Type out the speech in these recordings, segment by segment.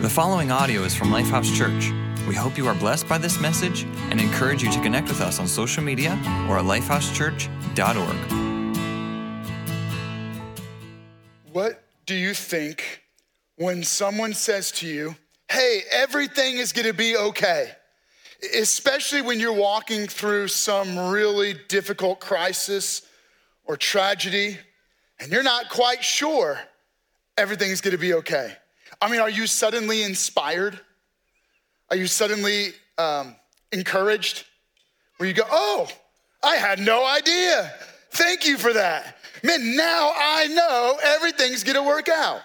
The following audio is from Lifehouse Church. We hope you are blessed by this message and encourage you to connect with us on social media or at lifehousechurch.org. What do you think when someone says to you, hey, everything is gonna be okay? Especially when you're walking through some really difficult crisis or tragedy and you're not quite sure everything's gonna be okay. I mean, are you suddenly inspired? Are you suddenly um, encouraged? Where you go, oh, I had no idea. Thank you for that. Man, now I know everything's gonna work out.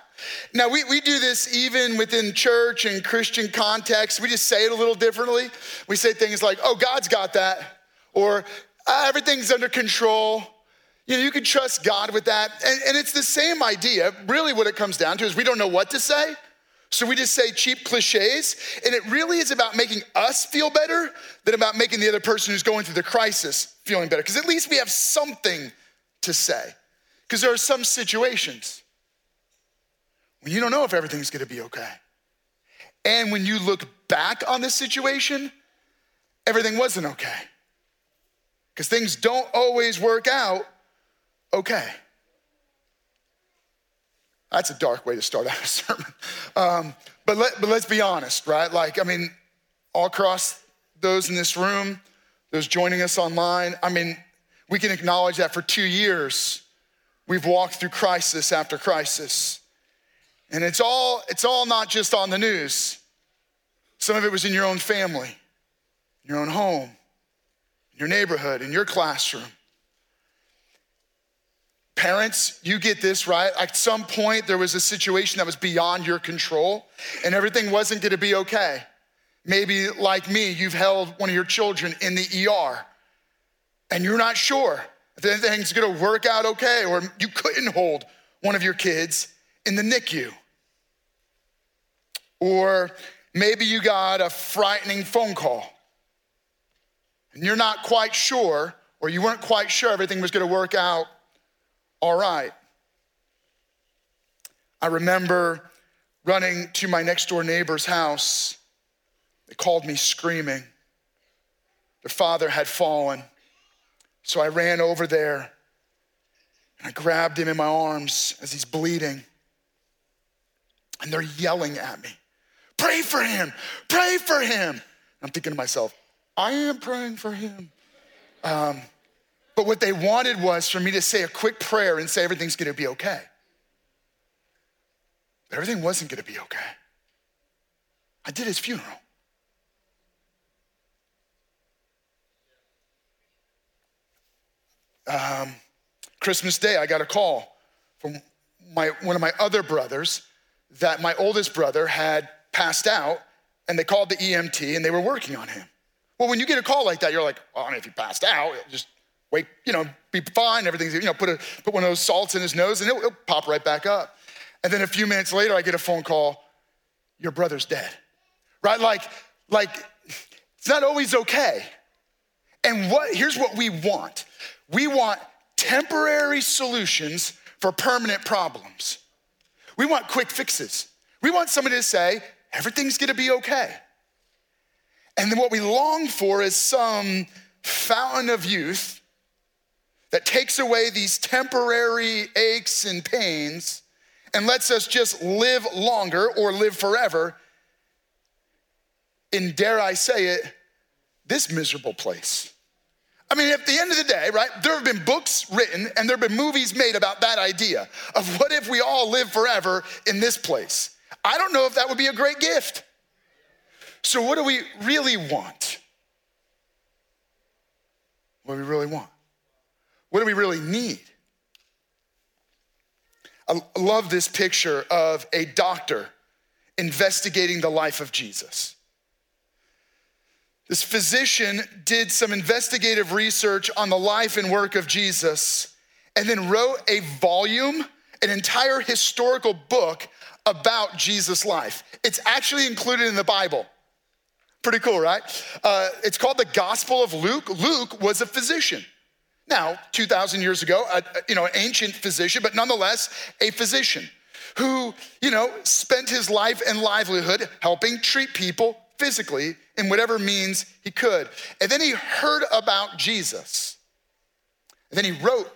Now, we, we do this even within church and Christian context. We just say it a little differently. We say things like, oh, God's got that, or "Ah, everything's under control. You know, you can trust God with that. And, and it's the same idea. Really, what it comes down to is we don't know what to say. So we just say cheap cliches. And it really is about making us feel better than about making the other person who's going through the crisis feeling better. Because at least we have something to say. Because there are some situations when you don't know if everything's gonna be okay. And when you look back on this situation, everything wasn't okay. Because things don't always work out okay. That's a dark way to start out a sermon. Um, but, let, but let's be honest, right? Like, I mean, all across those in this room, those joining us online, I mean, we can acknowledge that for two years, we've walked through crisis after crisis. And it's all, it's all not just on the news. Some of it was in your own family, your own home, your neighborhood, in your classroom. Parents, you get this, right? At some point, there was a situation that was beyond your control, and everything wasn't gonna be okay. Maybe, like me, you've held one of your children in the ER, and you're not sure if anything's gonna work out okay, or you couldn't hold one of your kids in the NICU. Or maybe you got a frightening phone call, and you're not quite sure, or you weren't quite sure everything was gonna work out all right. I remember running to my next door neighbor's house. They called me screaming. Their father had fallen. So I ran over there and I grabbed him in my arms as he's bleeding. And they're yelling at me, Pray for him, pray for him. I'm thinking to myself, I am praying for him. Um, but what they wanted was for me to say a quick prayer and say everything's gonna be okay. But everything wasn't gonna be okay. I did his funeral. Um, Christmas Day, I got a call from my, one of my other brothers that my oldest brother had passed out, and they called the EMT and they were working on him. Well, when you get a call like that, you're like, well, I mean, if he passed out, just wake, you know, be fine, everything's, you know, put, a, put one of those salts in his nose and it'll, it'll pop right back up. And then a few minutes later, I get a phone call, your brother's dead, right? Like, like it's not always okay. And what, here's what we want. We want temporary solutions for permanent problems. We want quick fixes. We want somebody to say, everything's gonna be okay. And then what we long for is some fountain of youth that takes away these temporary aches and pains and lets us just live longer or live forever in, dare I say it, this miserable place. I mean, at the end of the day, right, there have been books written and there have been movies made about that idea of what if we all live forever in this place. I don't know if that would be a great gift. So, what do we really want? What do we really want? What do we really need? I love this picture of a doctor investigating the life of Jesus. This physician did some investigative research on the life and work of Jesus and then wrote a volume, an entire historical book about Jesus' life. It's actually included in the Bible. Pretty cool, right? Uh, it's called the Gospel of Luke. Luke was a physician. Now, 2,000 years ago, a, you know, an ancient physician, but nonetheless a physician who, you know, spent his life and livelihood helping treat people physically in whatever means he could. And then he heard about Jesus. And then he wrote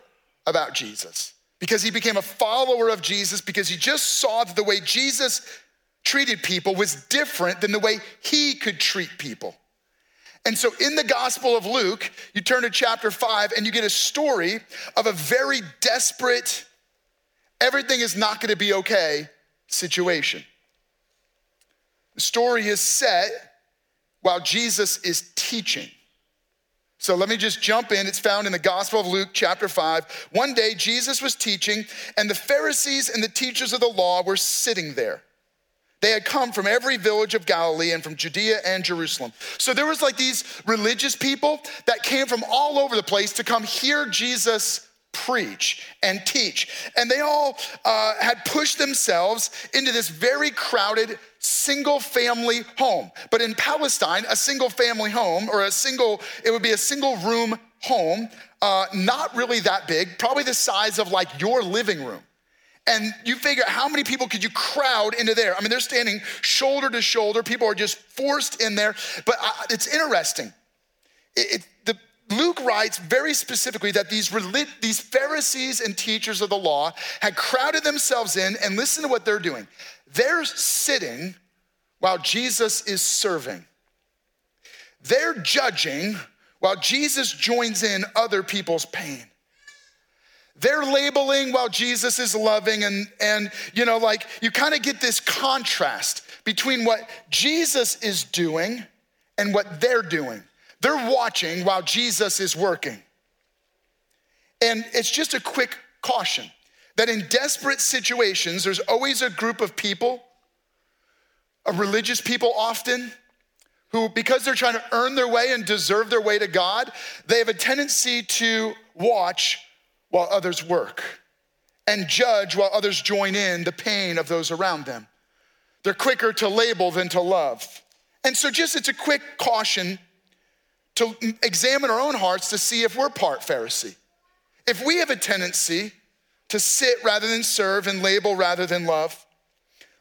about Jesus because he became a follower of Jesus because he just saw that the way Jesus treated people was different than the way he could treat people. And so in the Gospel of Luke, you turn to chapter five and you get a story of a very desperate, everything is not gonna be okay situation. The story is set while Jesus is teaching. So let me just jump in. It's found in the Gospel of Luke, chapter 5. One day, Jesus was teaching, and the Pharisees and the teachers of the law were sitting there. They had come from every village of Galilee and from Judea and Jerusalem. So there was like these religious people that came from all over the place to come hear Jesus preach and teach. And they all uh, had pushed themselves into this very crowded single family home. But in Palestine, a single family home or a single, it would be a single room home, uh, not really that big, probably the size of like your living room. And you figure how many people could you crowd into there? I mean, they're standing shoulder to shoulder. People are just forced in there. But uh, it's interesting. It, it, the, Luke writes very specifically that these, these Pharisees and teachers of the law had crowded themselves in, and listen to what they're doing. They're sitting while Jesus is serving. They're judging while Jesus joins in other people's pain. They're labeling while Jesus is loving, and, and you know, like you kind of get this contrast between what Jesus is doing and what they're doing. They're watching while Jesus is working. And it's just a quick caution that in desperate situations, there's always a group of people, a religious people often, who, because they're trying to earn their way and deserve their way to God, they have a tendency to watch while others work and judge while others join in the pain of those around them. They're quicker to label than to love. And so, just it's a quick caution to examine our own hearts to see if we're part Pharisee. If we have a tendency to sit rather than serve and label rather than love.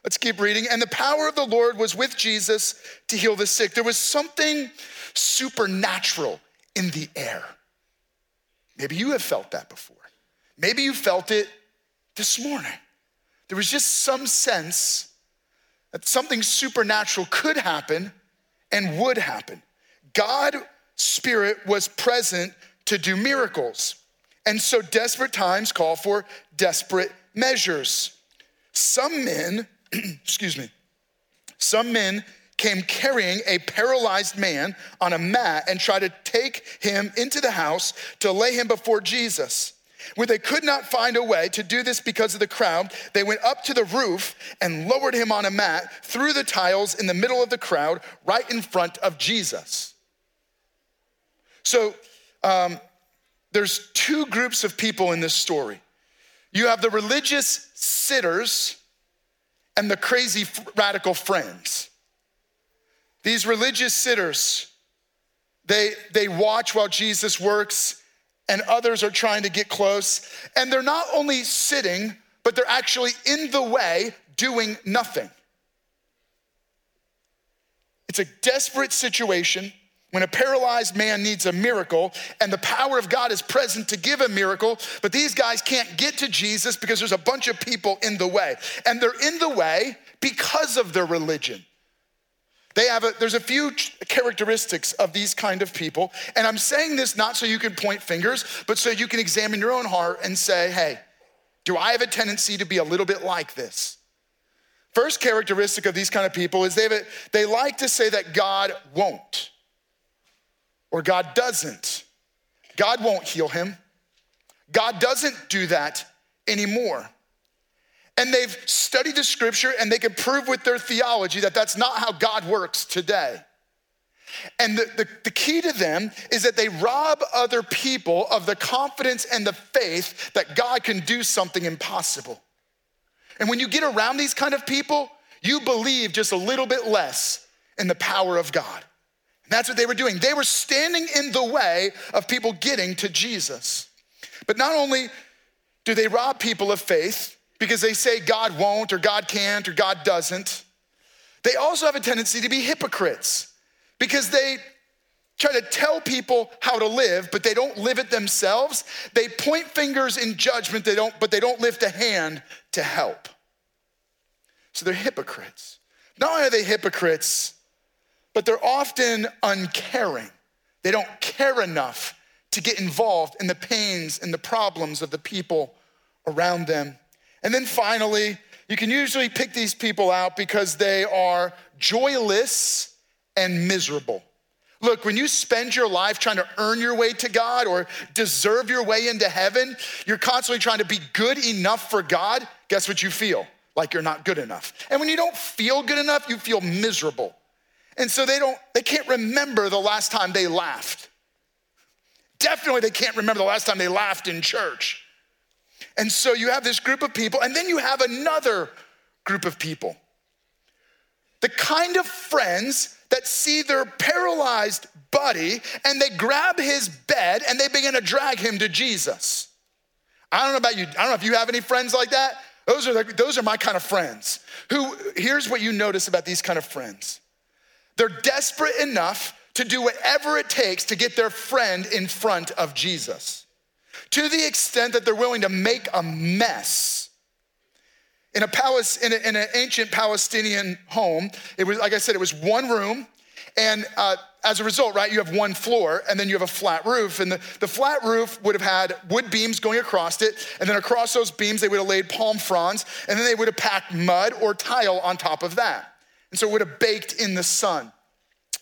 Let's keep reading. And the power of the Lord was with Jesus to heal the sick. There was something supernatural in the air. Maybe you have felt that before. Maybe you felt it this morning. There was just some sense that something supernatural could happen and would happen. God's Spirit was present to do miracles. And so desperate times call for desperate measures. Some men, excuse me, some men came carrying a paralyzed man on a mat and tried to take him into the house to lay him before Jesus. When they could not find a way to do this because of the crowd, they went up to the roof and lowered him on a mat through the tiles in the middle of the crowd, right in front of Jesus. So, um, there's two groups of people in this story. You have the religious sitters and the crazy radical friends. These religious sitters, they, they watch while Jesus works, and others are trying to get close. And they're not only sitting, but they're actually in the way doing nothing. It's a desperate situation when a paralyzed man needs a miracle and the power of God is present to give a miracle, but these guys can't get to Jesus because there's a bunch of people in the way. And they're in the way because of their religion. They have a, there's a few characteristics of these kind of people. And I'm saying this not so you can point fingers, but so you can examine your own heart and say, hey, do I have a tendency to be a little bit like this? First characteristic of these kind of people is they, a, they like to say that God won't or God doesn't. God won't heal him. God doesn't do that anymore. And they've studied the scripture and they can prove with their theology that that's not how God works today. And the, the, the, key to them is that they rob other people of the confidence and the faith that God can do something impossible. And when you get around these kind of people, you believe just a little bit less in the power of God. That's what they were doing. They were standing in the way of people getting to Jesus. But not only do they rob people of faith, because they say God won't or God can't or God doesn't. They also have a tendency to be hypocrites because they try to tell people how to live, but they don't live it themselves. They point fingers in judgment, they don't, but they don't lift a hand to help. So they're hypocrites. Not only are they hypocrites, but they're often uncaring. They don't care enough to get involved in the pains and the problems of the people around them. And then finally, you can usually pick these people out because they are joyless and miserable. Look, when you spend your life trying to earn your way to God or deserve your way into heaven, you're constantly trying to be good enough for God. Guess what you feel? Like you're not good enough. And when you don't feel good enough, you feel miserable. And so they don't they can't remember the last time they laughed. Definitely they can't remember the last time they laughed in church. And so you have this group of people and then you have another group of people. The kind of friends that see their paralyzed buddy and they grab his bed and they begin to drag him to Jesus. I don't know about you. I don't know if you have any friends like that. Those are, the, those are my kind of friends. Who, here's what you notice about these kind of friends they're desperate enough to do whatever it takes to get their friend in front of Jesus, to the extent that they're willing to make a mess in, a palace, in, a, in an ancient Palestinian home, it was, like I said, it was one room. And uh, as a result, right, you have one floor and then you have a flat roof. And the, the flat roof would have had wood beams going across it. And then across those beams, they would have laid palm fronds. And then they would have packed mud or tile on top of that. And so it would have baked in the sun.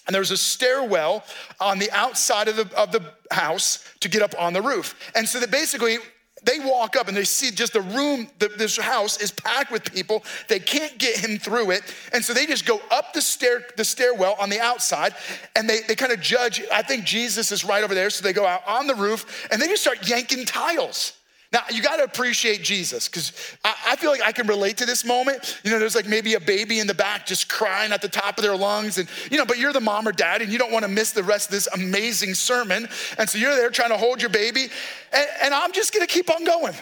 And there was a stairwell on the outside of the, of the house to get up on the roof. And so that basically they walk up and they see just the room, the, this house is packed with people. They can't get him through it. And so they just go up the stair, the stairwell on the outside and they, they kind of judge. I think Jesus is right over there. So they go out on the roof and they just start yanking tiles. Now, you got to appreciate Jesus because I, I, feel like I can relate to this moment. You know, there's like maybe a baby in the back just crying at the top of their lungs, and you know, but you're the mom or dad and you don't want to miss the rest of this amazing sermon. And so you're there trying to hold your baby, and, and I'm just going to keep on going.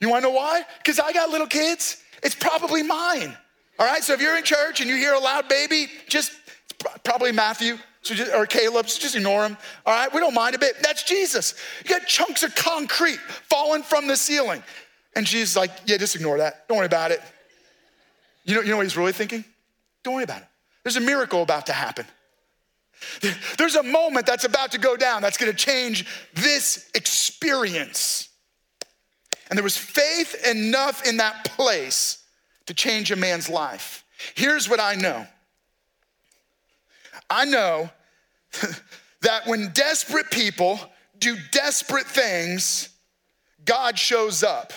You want to know why? Because I got little kids. It's probably mine. All right, so if you're in church and you hear a loud baby, just probably Matthew. So just, or Caleb, so just ignore him. All right, we don't mind a bit. That's Jesus. You got chunks of concrete falling from the ceiling. And Jesus is like, yeah, just ignore that. Don't worry about it. You know, you know what he's really thinking? Don't worry about it. There's a miracle about to happen. There's a moment that's about to go down that's gonna change this experience. And there was faith enough in that place to change a man's life. Here's what I know I know that when desperate people do desperate things, God shows up.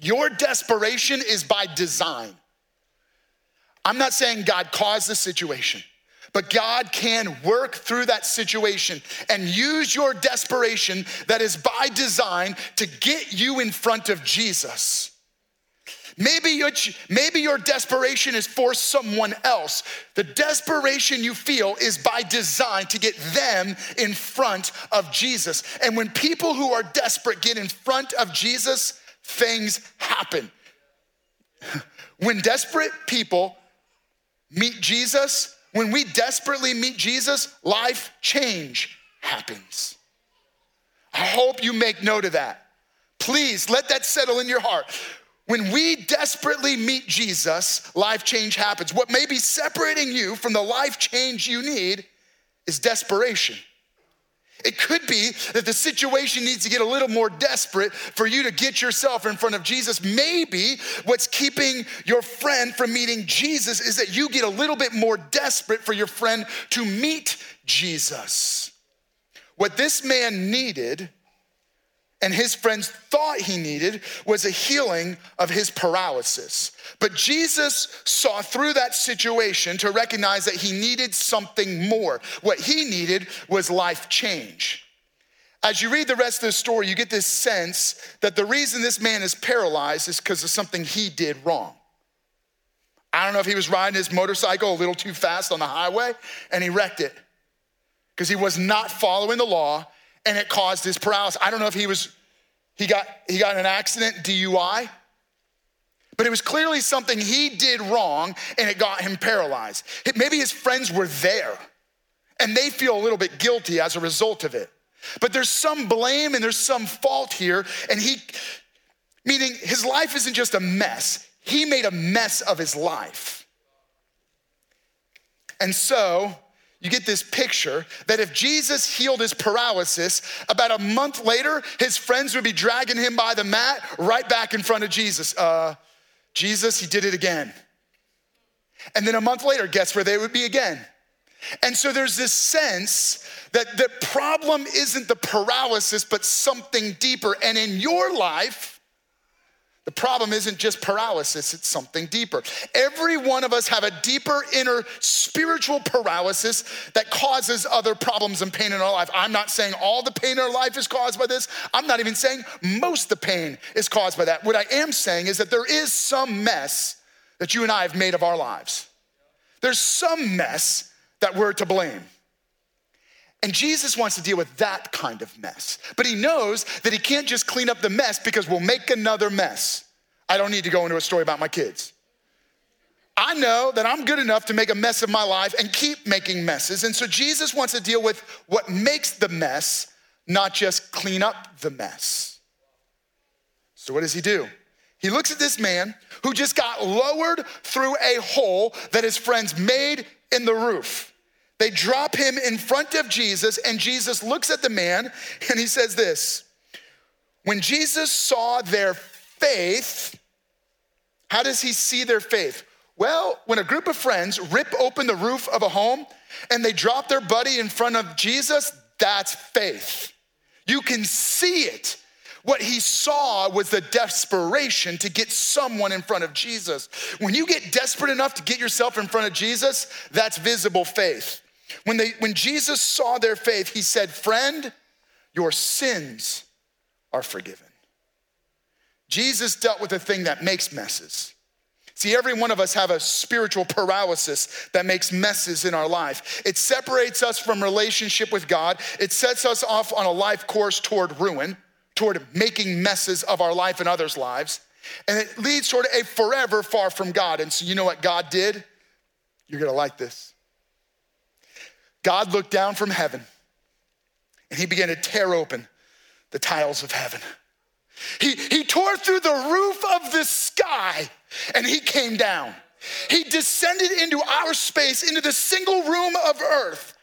Your desperation is by design. I'm not saying God caused the situation, but God can work through that situation and use your desperation that is by design to get you in front of Jesus. Maybe your, maybe your desperation is for someone else. The desperation you feel is by design to get them in front of Jesus. And when people who are desperate get in front of Jesus, things happen. When desperate people meet Jesus, when we desperately meet Jesus, life change happens. I hope you make note of that. Please let that settle in your heart. When we desperately meet Jesus, life change happens. What may be separating you from the life change you need is desperation. It could be that the situation needs to get a little more desperate for you to get yourself in front of Jesus. Maybe what's keeping your friend from meeting Jesus is that you get a little bit more desperate for your friend to meet Jesus. What this man needed and his friends thought he needed was a healing of his paralysis. But Jesus saw through that situation to recognize that he needed something more. What he needed was life change. As you read the rest of the story, you get this sense that the reason this man is paralyzed is because of something he did wrong. I don't know if he was riding his motorcycle a little too fast on the highway and he wrecked it because he was not following the law and it caused his paralysis. I don't know if he was, he got, he got an accident, DUI. But it was clearly something he did wrong and it got him paralyzed. Maybe his friends were there and they feel a little bit guilty as a result of it. But there's some blame and there's some fault here. And he, meaning his life isn't just a mess, he made a mess of his life. And so you get this picture that if Jesus healed his paralysis, about a month later, his friends would be dragging him by the mat right back in front of Jesus. Uh, Jesus, he did it again. And then a month later, guess where they would be again? And so there's this sense that the problem isn't the paralysis, but something deeper. And in your life, the problem isn't just paralysis, it's something deeper. Every one of us have a deeper inner spiritual paralysis that causes other problems and pain in our life. I'm not saying all the pain in our life is caused by this. I'm not even saying most of the pain is caused by that. What I am saying is that there is some mess that you and I have made of our lives. There's some mess that we're to blame. And Jesus wants to deal with that kind of mess. But he knows that he can't just clean up the mess because we'll make another mess. I don't need to go into a story about my kids. I know that I'm good enough to make a mess of my life and keep making messes. And so Jesus wants to deal with what makes the mess, not just clean up the mess. So, what does he do? He looks at this man who just got lowered through a hole that his friends made in the roof. They drop him in front of Jesus, and Jesus looks at the man and he says this When Jesus saw their faith, how does he see their faith? Well, when a group of friends rip open the roof of a home and they drop their buddy in front of Jesus, that's faith. You can see it. What he saw was the desperation to get someone in front of Jesus. When you get desperate enough to get yourself in front of Jesus, that's visible faith. When, they, when Jesus saw their faith, he said, Friend, your sins are forgiven. Jesus dealt with a thing that makes messes. See, every one of us have a spiritual paralysis that makes messes in our life. It separates us from relationship with God. It sets us off on a life course toward ruin, toward making messes of our life and others' lives. And it leads toward a forever far from God. And so you know what God did? You're gonna like this. God looked down from heaven and he began to tear open the tiles of heaven. He, he tore through the roof of the sky and he came down. He descended into our space, into the single room of earth.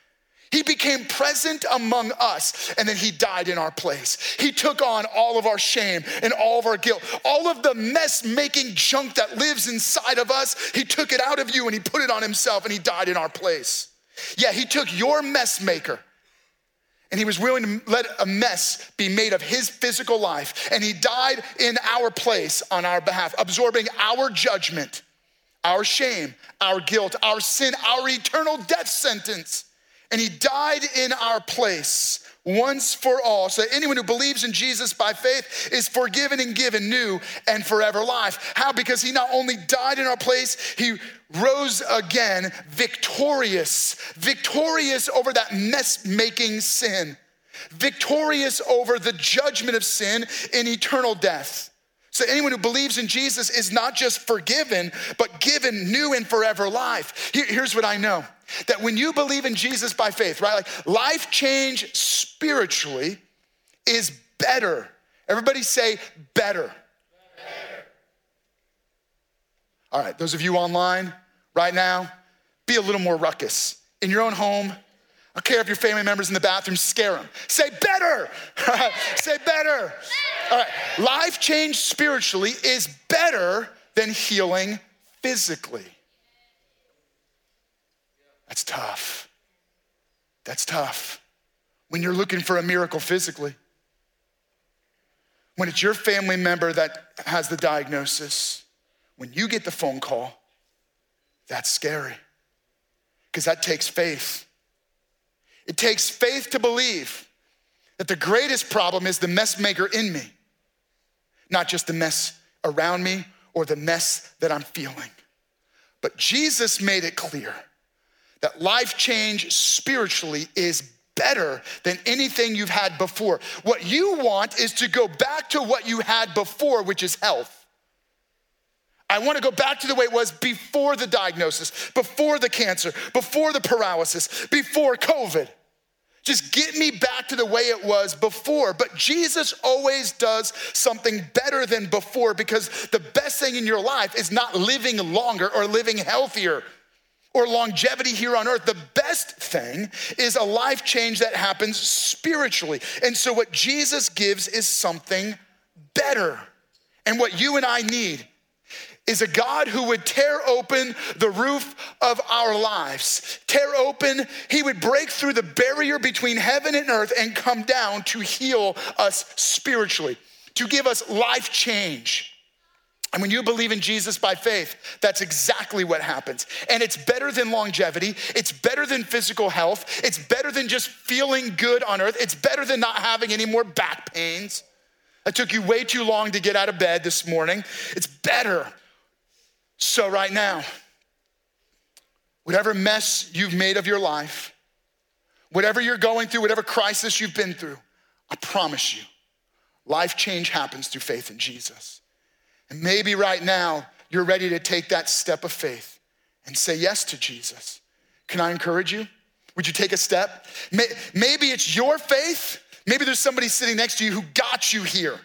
He became present among us and then he died in our place. He took on all of our shame and all of our guilt, all of the mess making junk that lives inside of us. He took it out of you and he put it on himself and he died in our place. Yeah, he took your mess maker and he was willing to let a mess be made of his physical life. And he died in our place on our behalf, absorbing our judgment, our shame, our guilt, our sin, our eternal death sentence. And he died in our place once for all. So anyone who believes in Jesus by faith is forgiven and given new and forever life. How? Because he not only died in our place, he rose again victorious, victorious over that mess making sin, victorious over the judgment of sin in eternal death. So, anyone who believes in Jesus is not just forgiven, but given new and forever life. here's what I know that when you believe in Jesus by faith, right, like life change spiritually is better. Everybody say better. better. All right, those of you online right now, be a little more ruckus. In your own home, I don't care if your family members in the bathroom, scare them. Say better. Say better. All right. Life change spiritually is better than healing physically. That's tough. That's tough. When you're looking for a miracle physically, when it's your family member that has the diagnosis, when you get the phone call, that's scary because that takes faith. It takes faith to believe that the greatest problem is the mess maker in me, not just the mess around me or the mess that I'm feeling. But Jesus made it clear that life change spiritually is better than anything you've had before. What you want is to go back to what you had before, which is health. I want to go back to the way it was before the diagnosis, before the cancer, before the paralysis, before COVID. Just get me back to the way it was before. But Jesus always does something better than before because the best thing in your life is not living longer or living healthier or longevity here on earth. The best thing is a life change that happens spiritually. And so, what Jesus gives is something better. And what you and I need is a God who would tear open the roof of our lives. Tear open, he would break through the barrier between heaven and earth and come down to heal us spiritually, to give us life change. And when you believe in Jesus by faith, that's exactly what happens. And it's better than longevity. It's better than physical health. It's better than just feeling good on earth. It's better than not having any more back pains. It took you way too long to get out of bed this morning. It's better. So, right now, whatever mess you've made of your life, whatever you're going through, whatever crisis you've been through, I promise you, life change happens through faith in Jesus. And maybe right now, you're ready to take that step of faith and say yes to Jesus. Can I encourage you? Would you take a step? Maybe it's your faith. Maybe there's somebody sitting next to you who got you here.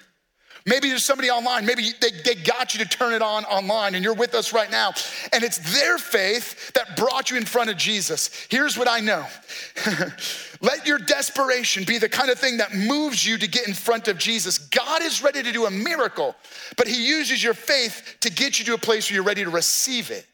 Maybe there's somebody online. Maybe they, they got you to turn it on online and you're with us right now. And it's their faith that brought you in front of Jesus. Here's what I know let your desperation be the kind of thing that moves you to get in front of Jesus. God is ready to do a miracle, but He uses your faith to get you to a place where you're ready to receive it.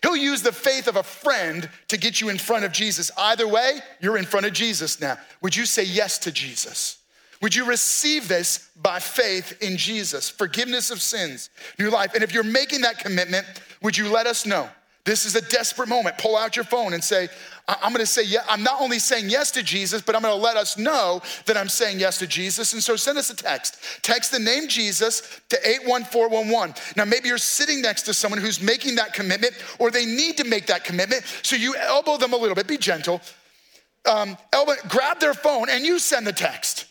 He'll use the faith of a friend to get you in front of Jesus. Either way, you're in front of Jesus now. Would you say yes to Jesus? Would you receive this by faith in Jesus? Forgiveness of sins, new life. And if you're making that commitment, would you let us know? This is a desperate moment. Pull out your phone and say, I'm gonna say, yeah, I'm not only saying yes to Jesus, but I'm gonna let us know that I'm saying yes to Jesus. And so send us a text. Text the name Jesus to 81411. Now, maybe you're sitting next to someone who's making that commitment or they need to make that commitment. So you elbow them a little bit, be gentle. Um, elbow, grab their phone and you send the text.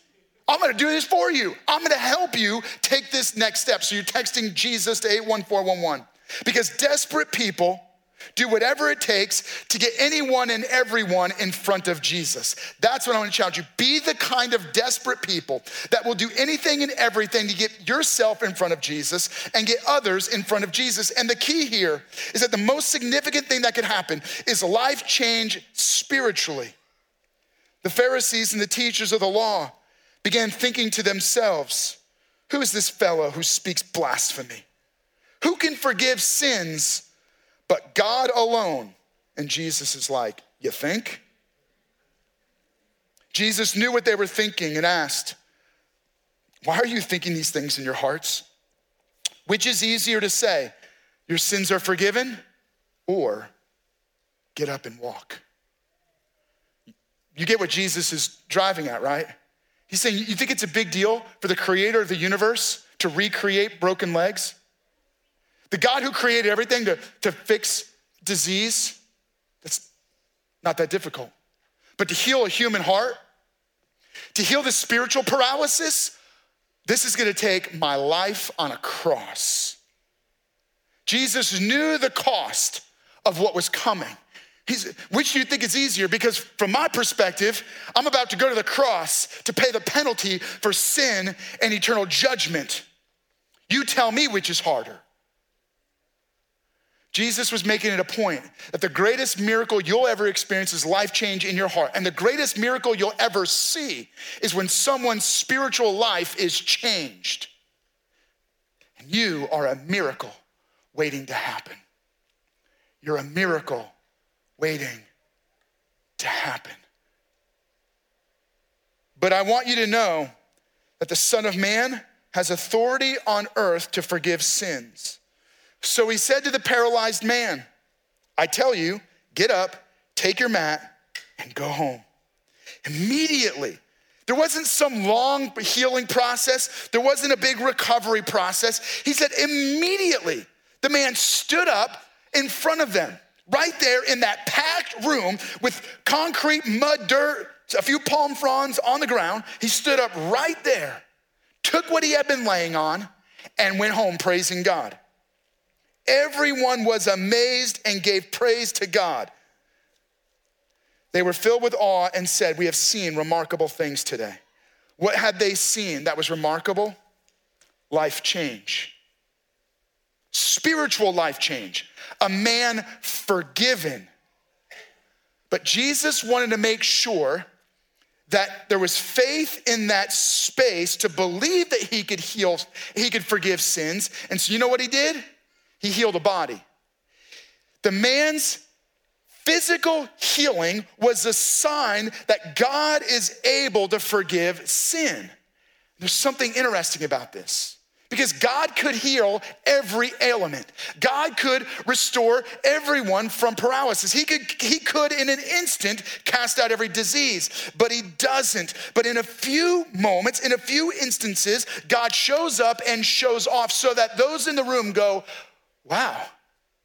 I'm gonna do this for you. I'm gonna help you take this next step. So you're texting Jesus to 81411 because desperate people do whatever it takes to get anyone and everyone in front of Jesus. That's what I want to challenge you. Be the kind of desperate people that will do anything and everything to get yourself in front of Jesus and get others in front of Jesus. And the key here is that the most significant thing that could happen is life change spiritually. The Pharisees and the teachers of the law began thinking to themselves, Who is this fellow who speaks blasphemy? Who can forgive sins but God alone? And Jesus is like, You think? Jesus knew what they were thinking and asked, Why are you thinking these things in your hearts? Which is easier to say, Your sins are forgiven, or get up and walk? You get what Jesus is driving at, right? He's saying, You think it's a big deal for the creator of the universe to recreate broken legs? The God who created everything to, to fix disease, that's not that difficult. But to heal a human heart, to heal the spiritual paralysis, this is gonna take my life on a cross. Jesus knew the cost of what was coming. He's, which do you think is easier? Because from my perspective, I'm about to go to the cross to pay the penalty for sin and eternal judgment. You tell me which is harder. Jesus was making it a point that the greatest miracle you'll ever experience is life change in your heart. And the greatest miracle you'll ever see is when someone's spiritual life is changed. And you are a miracle waiting to happen. You're a miracle waiting to happen. But I want you to know that the Son of Man has authority on earth to forgive sins. So he said to the paralyzed man, I tell you, get up, take your mat, and go home. Immediately, there wasn't some long healing process, there wasn't a big recovery process. He said, immediately, the man stood up in front of them right there in that packed room with concrete, mud, dirt, a few palm fronds on the ground. He stood up right there, took what he had been laying on, and went home praising God. Everyone was amazed and gave praise to God. They were filled with awe and said, We have seen remarkable things today. What had they seen that was remarkable? Life change, spiritual life change, a man forgiven. But Jesus wanted to make sure that there was faith in that space to believe that he could heal, he could forgive sins. And so, you know what he did? He healed a body. The man's physical healing was a sign that God is able to forgive sin. There's something interesting about this. Because God could heal every ailment. God could restore everyone from paralysis. He could, he could, in an instant, cast out every disease, but He doesn't. But in a few moments, in a few instances, God shows up and shows off so that those in the room go, wow,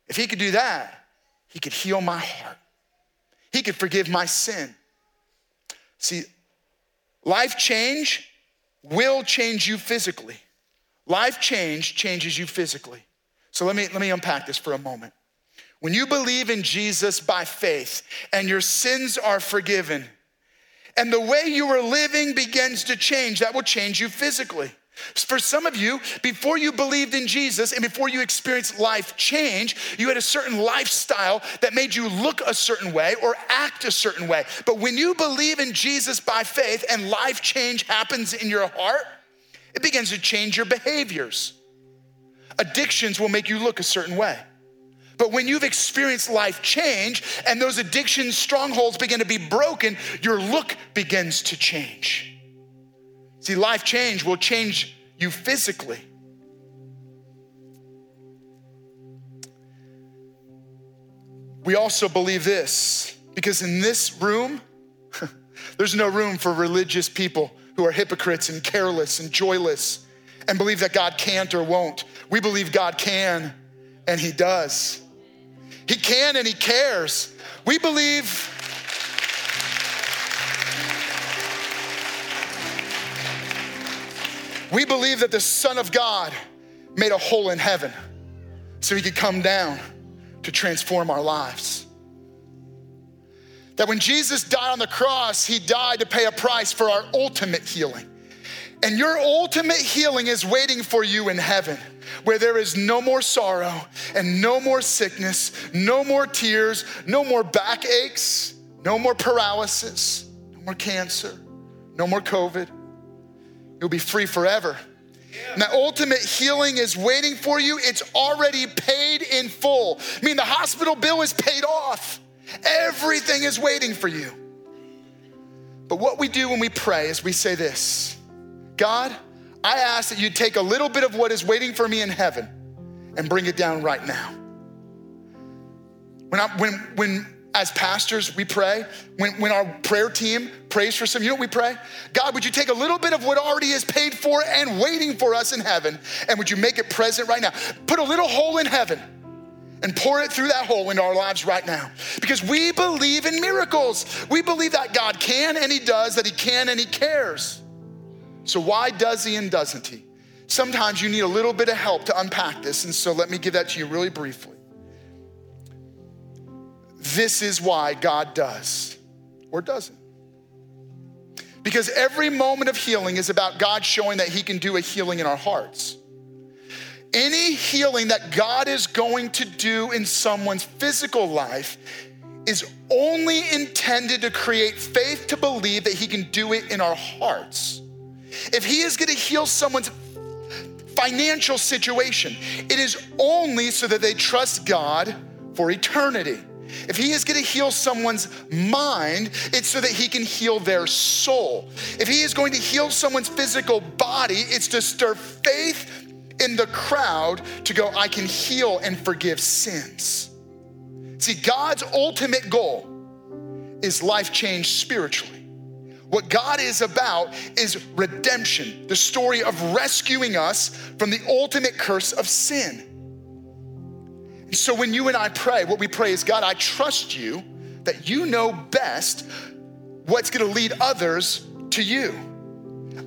if He could do that, He could heal my heart. He could forgive my sin. See, life change will change you physically. Life change changes you physically. So let me, let me unpack this for a moment. When you believe in Jesus by faith and your sins are forgiven, and the way you are living begins to change, that will change you physically. For some of you, before you believed in Jesus and before you experienced life change, you had a certain lifestyle that made you look a certain way or act a certain way. But when you believe in Jesus by faith and life change happens in your heart, it begins to change your behaviors. Addictions will make you look a certain way. But when you've experienced life change and those addiction strongholds begin to be broken, your look begins to change. See, life change will change you physically. We also believe this because in this room, there's no room for religious people who are hypocrites and careless and joyless and believe that God can't or won't. We believe God can and He does. He can and He cares. We believe. We believe that the Son of God made a hole in heaven so He could come down to transform our lives. That when Jesus died on the cross, he died to pay a price for our ultimate healing. And your ultimate healing is waiting for you in heaven, where there is no more sorrow and no more sickness, no more tears, no more backaches, no more paralysis, no more cancer, no more COVID. You'll be free forever. And that ultimate healing is waiting for you. It's already paid in full. I mean, the hospital bill is paid off. Everything is waiting for you. But what we do when we pray is we say this God, I ask that you take a little bit of what is waiting for me in heaven and bring it down right now. When, I, when, when as pastors, we pray, when, when our prayer team prays for some, you know what we pray? God, would you take a little bit of what already is paid for and waiting for us in heaven, and would you make it present right now? Put a little hole in heaven and pour it through that hole into our lives right now. Because we believe in miracles. We believe that God can and He does, that He can and He cares. So, why does He and doesn't He? Sometimes you need a little bit of help to unpack this, and so let me give that to you really briefly. This is why God does or doesn't. Because every moment of healing is about God showing that He can do a healing in our hearts any healing that God is going to do in someone's physical life is only intended to create faith to believe that He can do it in our hearts. If He is going to heal someone's financial situation, it is only so that they trust God for eternity. If he is going to heal someone's mind, it's so that he can heal their soul. If he is going to heal someone's physical body, it's to stir faith in the crowd to go, I can heal and forgive sins. See, God's ultimate goal is life change spiritually. What God is about is redemption, the story of rescuing us from the ultimate curse of sin. And so when you and I pray, what we pray is God, I trust you that you know best what's gonna lead others to you.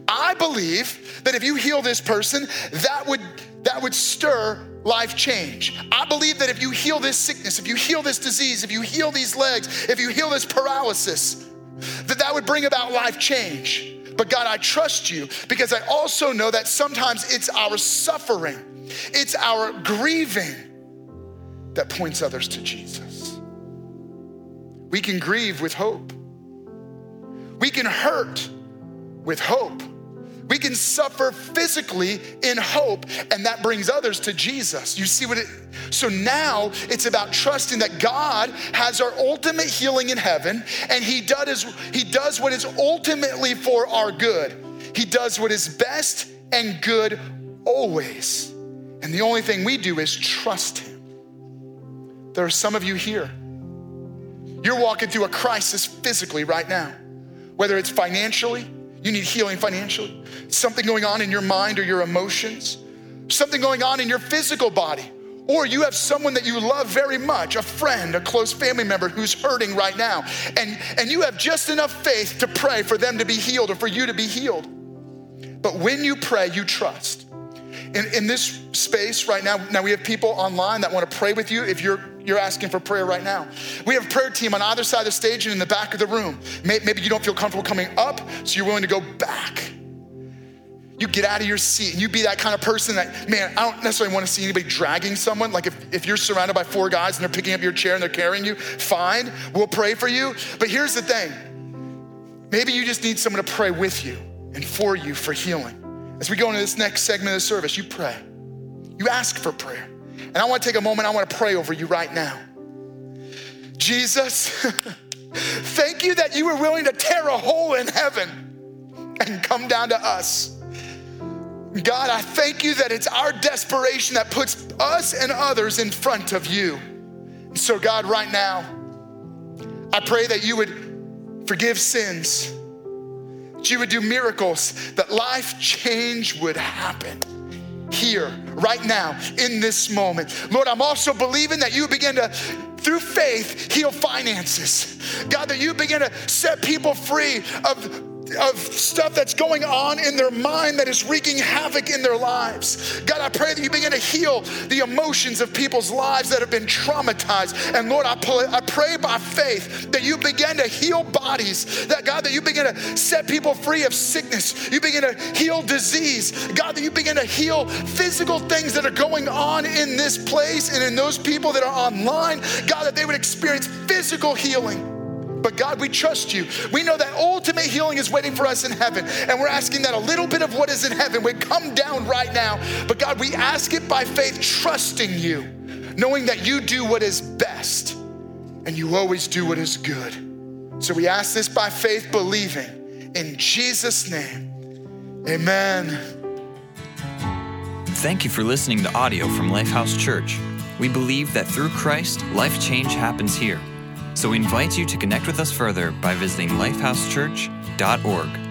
I believe that if you heal this person, that would that would stir life change. I believe that if you heal this sickness, if you heal this disease, if you heal these legs, if you heal this paralysis, that that would bring about life change. But God, I trust you because I also know that sometimes it's our suffering, it's our grieving that points others to Jesus. We can grieve with hope. We can hurt with hope. We can suffer physically in hope, and that brings others to Jesus. You see what it so now it's about trusting that God has our ultimate healing in heaven, and He does He does what is ultimately for our good. He does what is best and good always. And the only thing we do is trust Him. There are some of you here. You're walking through a crisis physically right now, whether it's financially, you need healing financially, something going on in your mind or your emotions, something going on in your physical body, or you have someone that you love very much, a friend, a close family member who's hurting right now, and, and you have just enough faith to pray for them to be healed or for you to be healed. But when you pray, you trust. In, in this space right now, now we have people online that want to pray with you if you're you're asking for prayer right now. We have a prayer team on either side of the stage and in the back of the room. Maybe you don't feel comfortable coming up, so you're willing to go back. You get out of your seat and you be that kind of person that, man, I don't necessarily want to see anybody dragging someone. Like if, if you're surrounded by four guys and they're picking up your chair and they're carrying you, fine, we'll pray for you. But here's the thing maybe you just need someone to pray with you and for you for healing. As we go into this next segment of service, you pray. You ask for prayer. And I want to take a moment, I want to pray over you right now. Jesus, thank you that you were willing to tear a hole in heaven and come down to us. God, I thank you that it's our desperation that puts us and others in front of you. So, God, right now, I pray that you would forgive sins, you would do miracles, that life change would happen here, right now, in this moment. Lord, I'm also believing that you begin to, through faith, heal finances. God, that you begin to set people free of of stuff that's going on in their mind that is wreaking havoc in their lives. God, I pray that you begin to heal the emotions of people's lives that have been traumatized. And Lord, I pray, I pray by faith that you begin to heal bodies, that God, that you begin to set people free of sickness. You begin to heal disease. God, that you begin to heal physical things that are going on in this place and in those people that are online. God, that they would experience physical healing. But God, we trust you. We know that ultimate healing is waiting for us in heaven. And we're asking that a little bit of what is in heaven would come down right now. But God, we ask it by faith, trusting you, knowing that you do what is best and you always do what is good. So we ask this by faith, believing in Jesus' name. Amen. Thank you for listening to audio from Lifehouse Church. We believe that through Christ, life change happens here. So we invite you to connect with us further by visiting lifehousechurch.org.